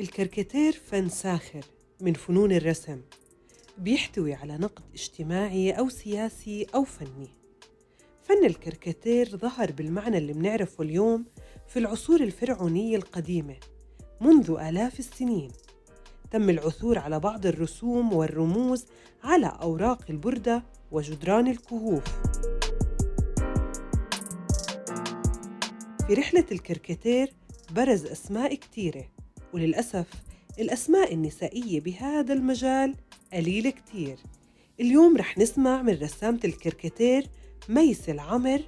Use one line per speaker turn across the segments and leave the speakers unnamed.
الكاريكاتير فن ساخر من فنون الرسم بيحتوي على نقد اجتماعي أو سياسي أو فني. فن الكاريكاتير ظهر بالمعنى اللي بنعرفه اليوم في العصور الفرعونية القديمة منذ آلاف السنين. تم العثور على بعض الرسوم والرموز على أوراق البردة وجدران الكهوف. في رحلة الكركتير برز أسماء كتيرة وللأسف الأسماء النسائية بهذا المجال قليلة كتير. اليوم رح نسمع من رسامة الكركتير ميس العمر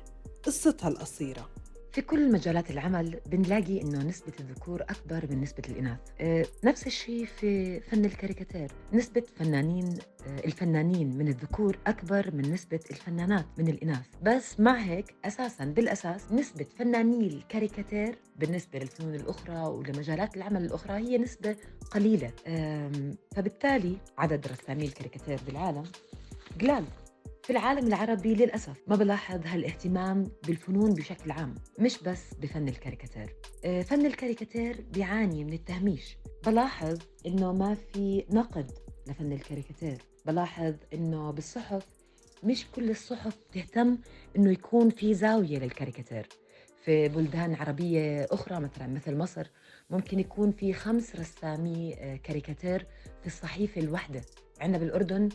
قصتها القصيرة.
في كل مجالات العمل بنلاقي إنه نسبة الذكور أكبر من نسبة الإناث، أه نفس الشيء في فن الكاريكاتير، نسبة فنانين أه الفنانين من الذكور أكبر من نسبة الفنانات من الإناث، بس مع هيك أساسا بالأساس نسبة فناني الكاريكاتير بالنسبة للفنون الأخرى ولمجالات العمل الأخرى هي نسبة قليلة، فبالتالي عدد رسامي الكاريكاتير بالعالم قلال. في العالم العربي للأسف ما بلاحظ هالاهتمام بالفنون بشكل عام مش بس بفن الكاريكاتير. آه، فن الكاريكاتير بيعاني من التهميش. بلاحظ إنه ما في نقد لفن الكاريكاتير. بلاحظ إنه بالصحف مش كل الصحف تهتم إنه يكون في زاوية للكاريكاتير. في بلدان عربية أخرى مثلا مثل مصر ممكن يكون في خمس رسامي آه، كاريكاتير في الصحيفة الواحدة. عندنا بالأردن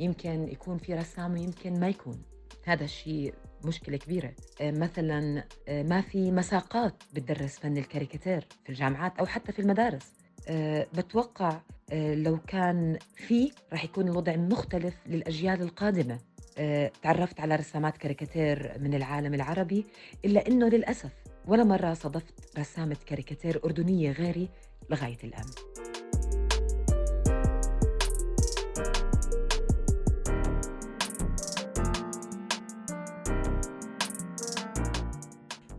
يمكن يكون في رسام ويمكن ما يكون. هذا الشيء مشكلة كبيرة. آه، مثلا آه، ما في مساقات بتدرس فن الكاريكاتير في الجامعات أو حتى في المدارس. آه، بتوقع لو كان في رح يكون الوضع مختلف للأجيال القادمة. تعرفت على رسامات كاريكاتير من العالم العربي إلا أنه للأسف ولا مرة صادفت رسامة كاريكاتير أردنية غيري لغاية الآن.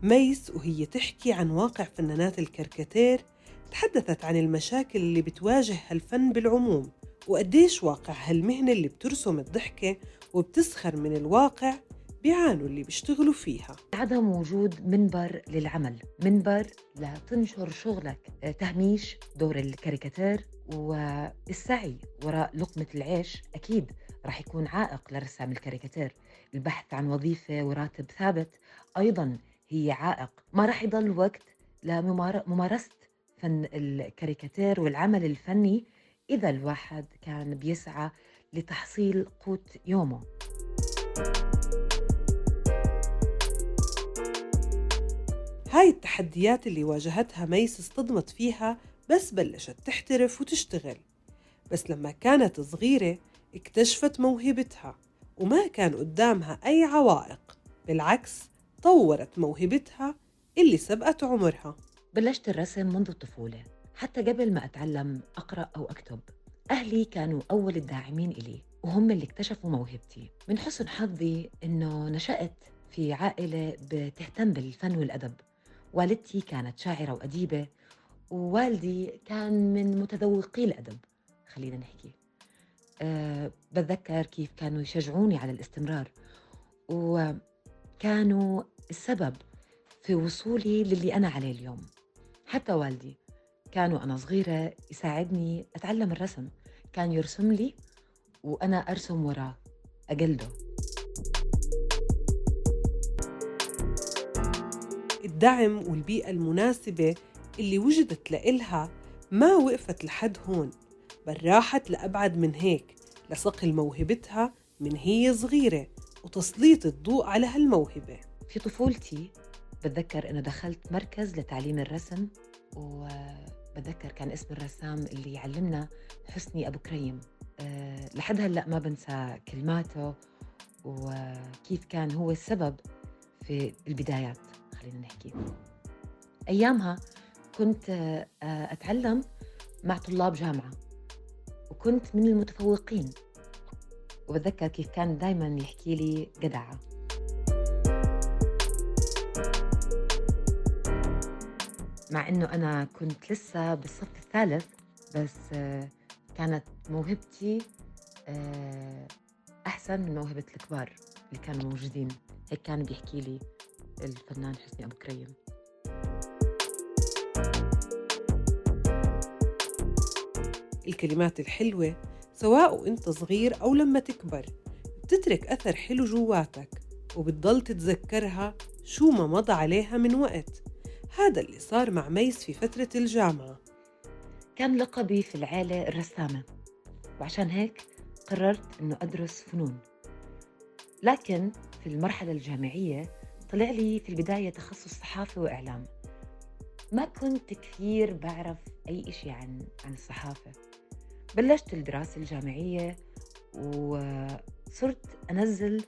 ميس وهي تحكي عن واقع فنانات الكركتير تحدثت عن المشاكل اللي بتواجه هالفن بالعموم وقديش واقع هالمهنة اللي بترسم الضحكة وبتسخر من الواقع بيعانوا اللي بيشتغلوا فيها.
عدم وجود منبر للعمل منبر لتنشر شغلك آه، تهميش دور الكاريكاتير والسعي وراء لقمة العيش. أكيد راح يكون عائق لرسام الكاريكاتير. البحث عن وظيفة وراتب ثابت أيضا هي عائق. ما راح يضل وقت لممارسة فن الكاريكاتير والعمل الفني إذا الواحد كان بيسعى لتحصيل قوت يومه.
هاي التحديات اللي واجهتها ميس اصطدمت فيها بس بلشت تحترف وتشتغل. بس لما كانت صغيرة اكتشفت موهبتها وما كان قدامها أي عوائق. بالعكس طورت موهبتها اللي سبقت عمرها.
بلشت الرسم منذ الطفولة حتى قبل ما أتعلم أقرأ أو أكتب. أهلي كانوا أول الداعمين إلي وهم اللي اكتشفوا موهبتي. من حسن حظي إنه نشأت في عائلة بتهتم بالفن والأدب. والدتي كانت شاعرة وأديبة ووالدي كان من متذوقي الأدب. خلينا نحكي. أه بتذكر كيف كانوا يشجعوني على الاستمرار. وكانوا السبب في وصولي للي أنا عليه اليوم. حتى والدي كان وأنا صغيرة يساعدني أتعلم الرسم. كان يرسم لي وأنا أرسم وراه أقلده
الدعم والبيئة المناسبة اللي وجدت لإلها ما وقفت لحد هون بل راحت لأبعد من هيك لصقل موهبتها من هي صغيرة وتسليط الضوء على هالموهبة.
في طفولتي بتذكر إنه دخلت مركز لتعليم الرسم وبتذكر كان اسم الرسام اللي يعلمنا حسني أبو كريم. أه لحد هلأ ما بنسى كلماته وكيف كان هو السبب في البدايات خلينا نحكي. أيامها كنت أه أتعلم مع طلاب جامعة وكنت من المتفوقين. وبتذكر كيف كان دائما يحكي لي جدعة. مع إنه أنا كنت لسه بالصف الثالث بس كانت موهبتي آه، أحسن من موهبة الكبار اللي كانوا موجودين. هيك كان بيحكي لي الفنان حسني أبو كريم.
الكلمات الحلوة سواء وإنت صغير أو لما تكبر بتترك أثر حلو جواتك وبتضل تتذكرها شو ما مضى عليها من وقت. هذا اللي صار مع ميس في فترة الجامعة.
كان لقبي في العيلة الرسامة وعشان هيك قررت أنه أدرس فنون. لكن في المرحلة الجامعية طلع لي في البداية تخصص صحافة وإعلام. ما كنت كثير بعرف أي إشي عن عن الصحافة. بلشت الدراسة الجامعية وصرت أنزل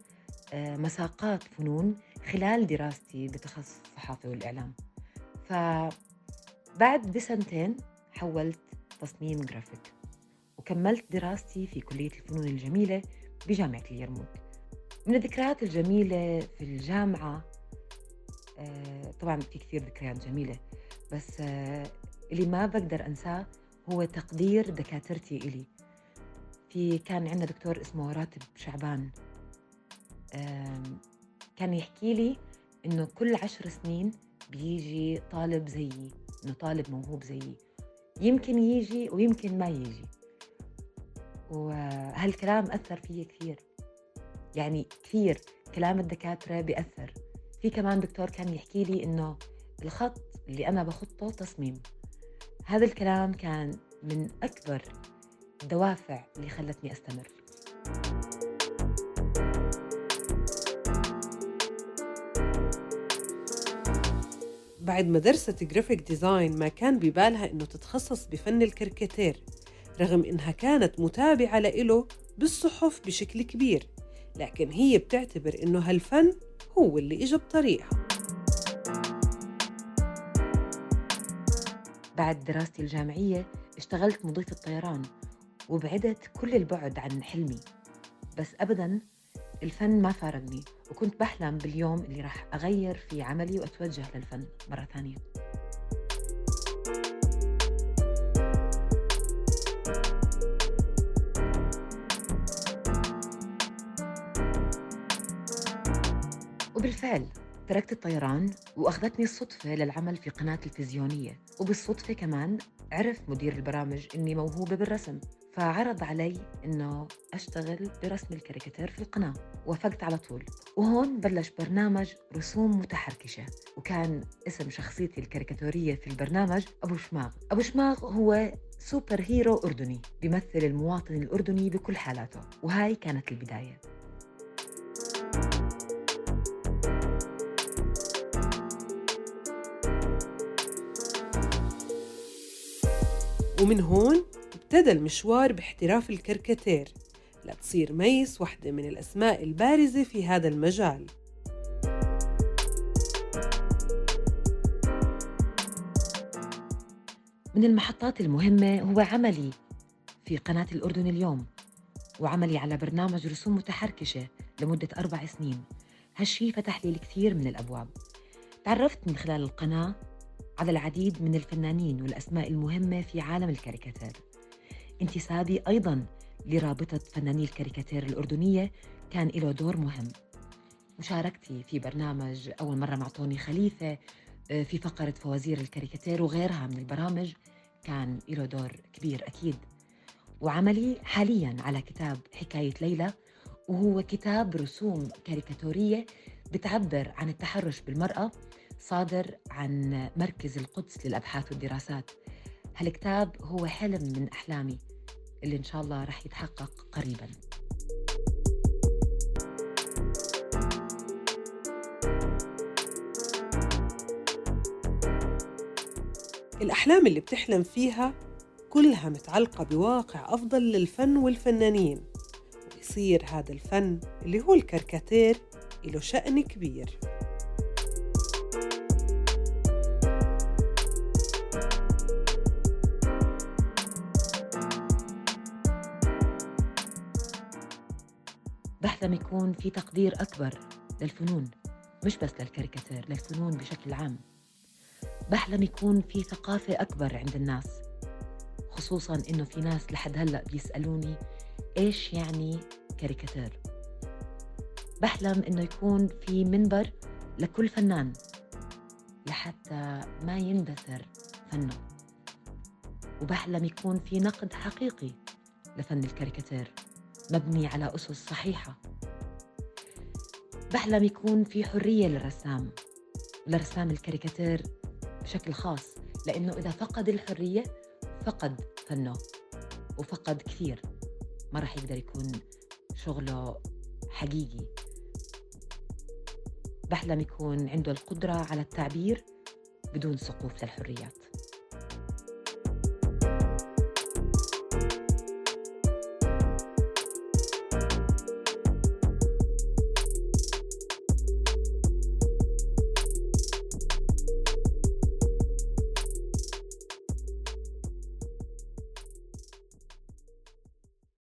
آه، مساقات فنون خلال دراستي بتخصص الصحافة والإعلام. فبعد بسنتين حولت تصميم جرافيك وكملت دراستي في كلية الفنون الجميلة بجامعة اليرموك. من الذكريات الجميلة في الجامعة آه، طبعا في كثير ذكريات جميلة بس آه، اللي ما بقدر أنساه هو تقدير دكاترتي إلي. في كان عندنا دكتور اسمه راتب شعبان. كان يحكي لي إنه كل عشر سنين بيجي طالب زيي إنه طالب موهوب زيي. يمكن يجي ويمكن ما يجي. وهالكلام أثر فيي كثير. يعني كثير كلام الدكاترة بيأثر. في كمان دكتور كان يحكي لي إنه الخط اللي أنا بخطه تصميم. هذا الكلام كان من أكبر الدوافع اللي خلتني أستمر.
بعد ما درست graphic design ما كان ببالها إنه تتخصص بفن الكاريكاتير رغم إنها كانت متابعة لإله بالصحف بشكل كبير لكن هي بتعتبر إنه هالفن هو اللي إجا بطريقها.
بعد دراستي الجامعية اشتغلت مضيفة طيران وبعدت كل البعد عن حلمي بس أبداً الفن ما فارقني وكنت بحلم باليوم اللي راح أغير في عملي وأتوجه للفن مرة ثانية. وبالفعل تركت الطيران وأخذتني الصدفة للعمل في قناة تلفزيونية وبالصدفة كمان عرف مدير البرامج إني موهوبة بالرسم. فعرض علي إنه أشتغل برسم الكاريكاتير في القناة وافقت على طول. وهون بلش برنامج رسوم متحركشة وكان اسم شخصيتي الكاريكاتورية في البرنامج أبو شماغ. أبو شماغ هو super hero أردني بيمثل المواطن الأردني بكل حالاته وهاي كانت البداية.
ومن هون ابتدى المشوار باحتراف الكركتير. لتصير ميس واحدة من الأسماء البارزة في هذا المجال.
من المحطات المهمة هو عملي في قناة الأردن اليوم وعملي على برنامج رسوم متحركشة لمدة أربع سنين. هالشي فتح لي الكثير من الأبواب. تعرفت من خلال القناة على العديد من الفنانين والأسماء المهمة في عالم الكاريكاتير. انتسابي أيضا لرابطة فناني الكاريكاتير الأردنية كان له دور مهم. مشاركتي في برنامج أول مرة مع طوني خليفة آه، في فقرة فوازير الكاريكاتير وغيرها من البرامج كان له دور كبير أكيد. وعملي حاليا على كتاب حكاية ليلى وهو كتاب رسوم كاريكاتورية بتعبر عن التحرش بالمرأة صادر عن مركز القدس للأبحاث والدراسات. هالكتاب هو حلم من أحلامي اللي إن شاء الله رح يتحقق قريباً.
الأحلام اللي بتحلم فيها كلها متعلقة بواقع أفضل للفن والفنانين ويصير هذا الفن اللي هو الكاريكاتير له شأن كبير.
بحلم يكون في تقدير أكبر للفنون مش بس للكاريكاتير للفنون بشكل عام. بحلم يكون في ثقافة أكبر عند الناس خصوصا إنه في ناس لحد هلأ بيسألوني إيش يعني كاريكاتير. بحلم إنه يكون في منبر لكل فنان لحتى ما يندثر فنه. وبحلم يكون في نقد حقيقي لفن الكاريكاتير. مبني على أسس صحيحة. بحلم يكون في حرية للرسام ولرسام الكاريكاتير بشكل خاص لأنه إذا فقد الحرية فقد فنه وفقد كثير. ما راح يقدر يكون شغله حقيقي. بحلم يكون عنده القدرة على التعبير بدون سقوف للحريات.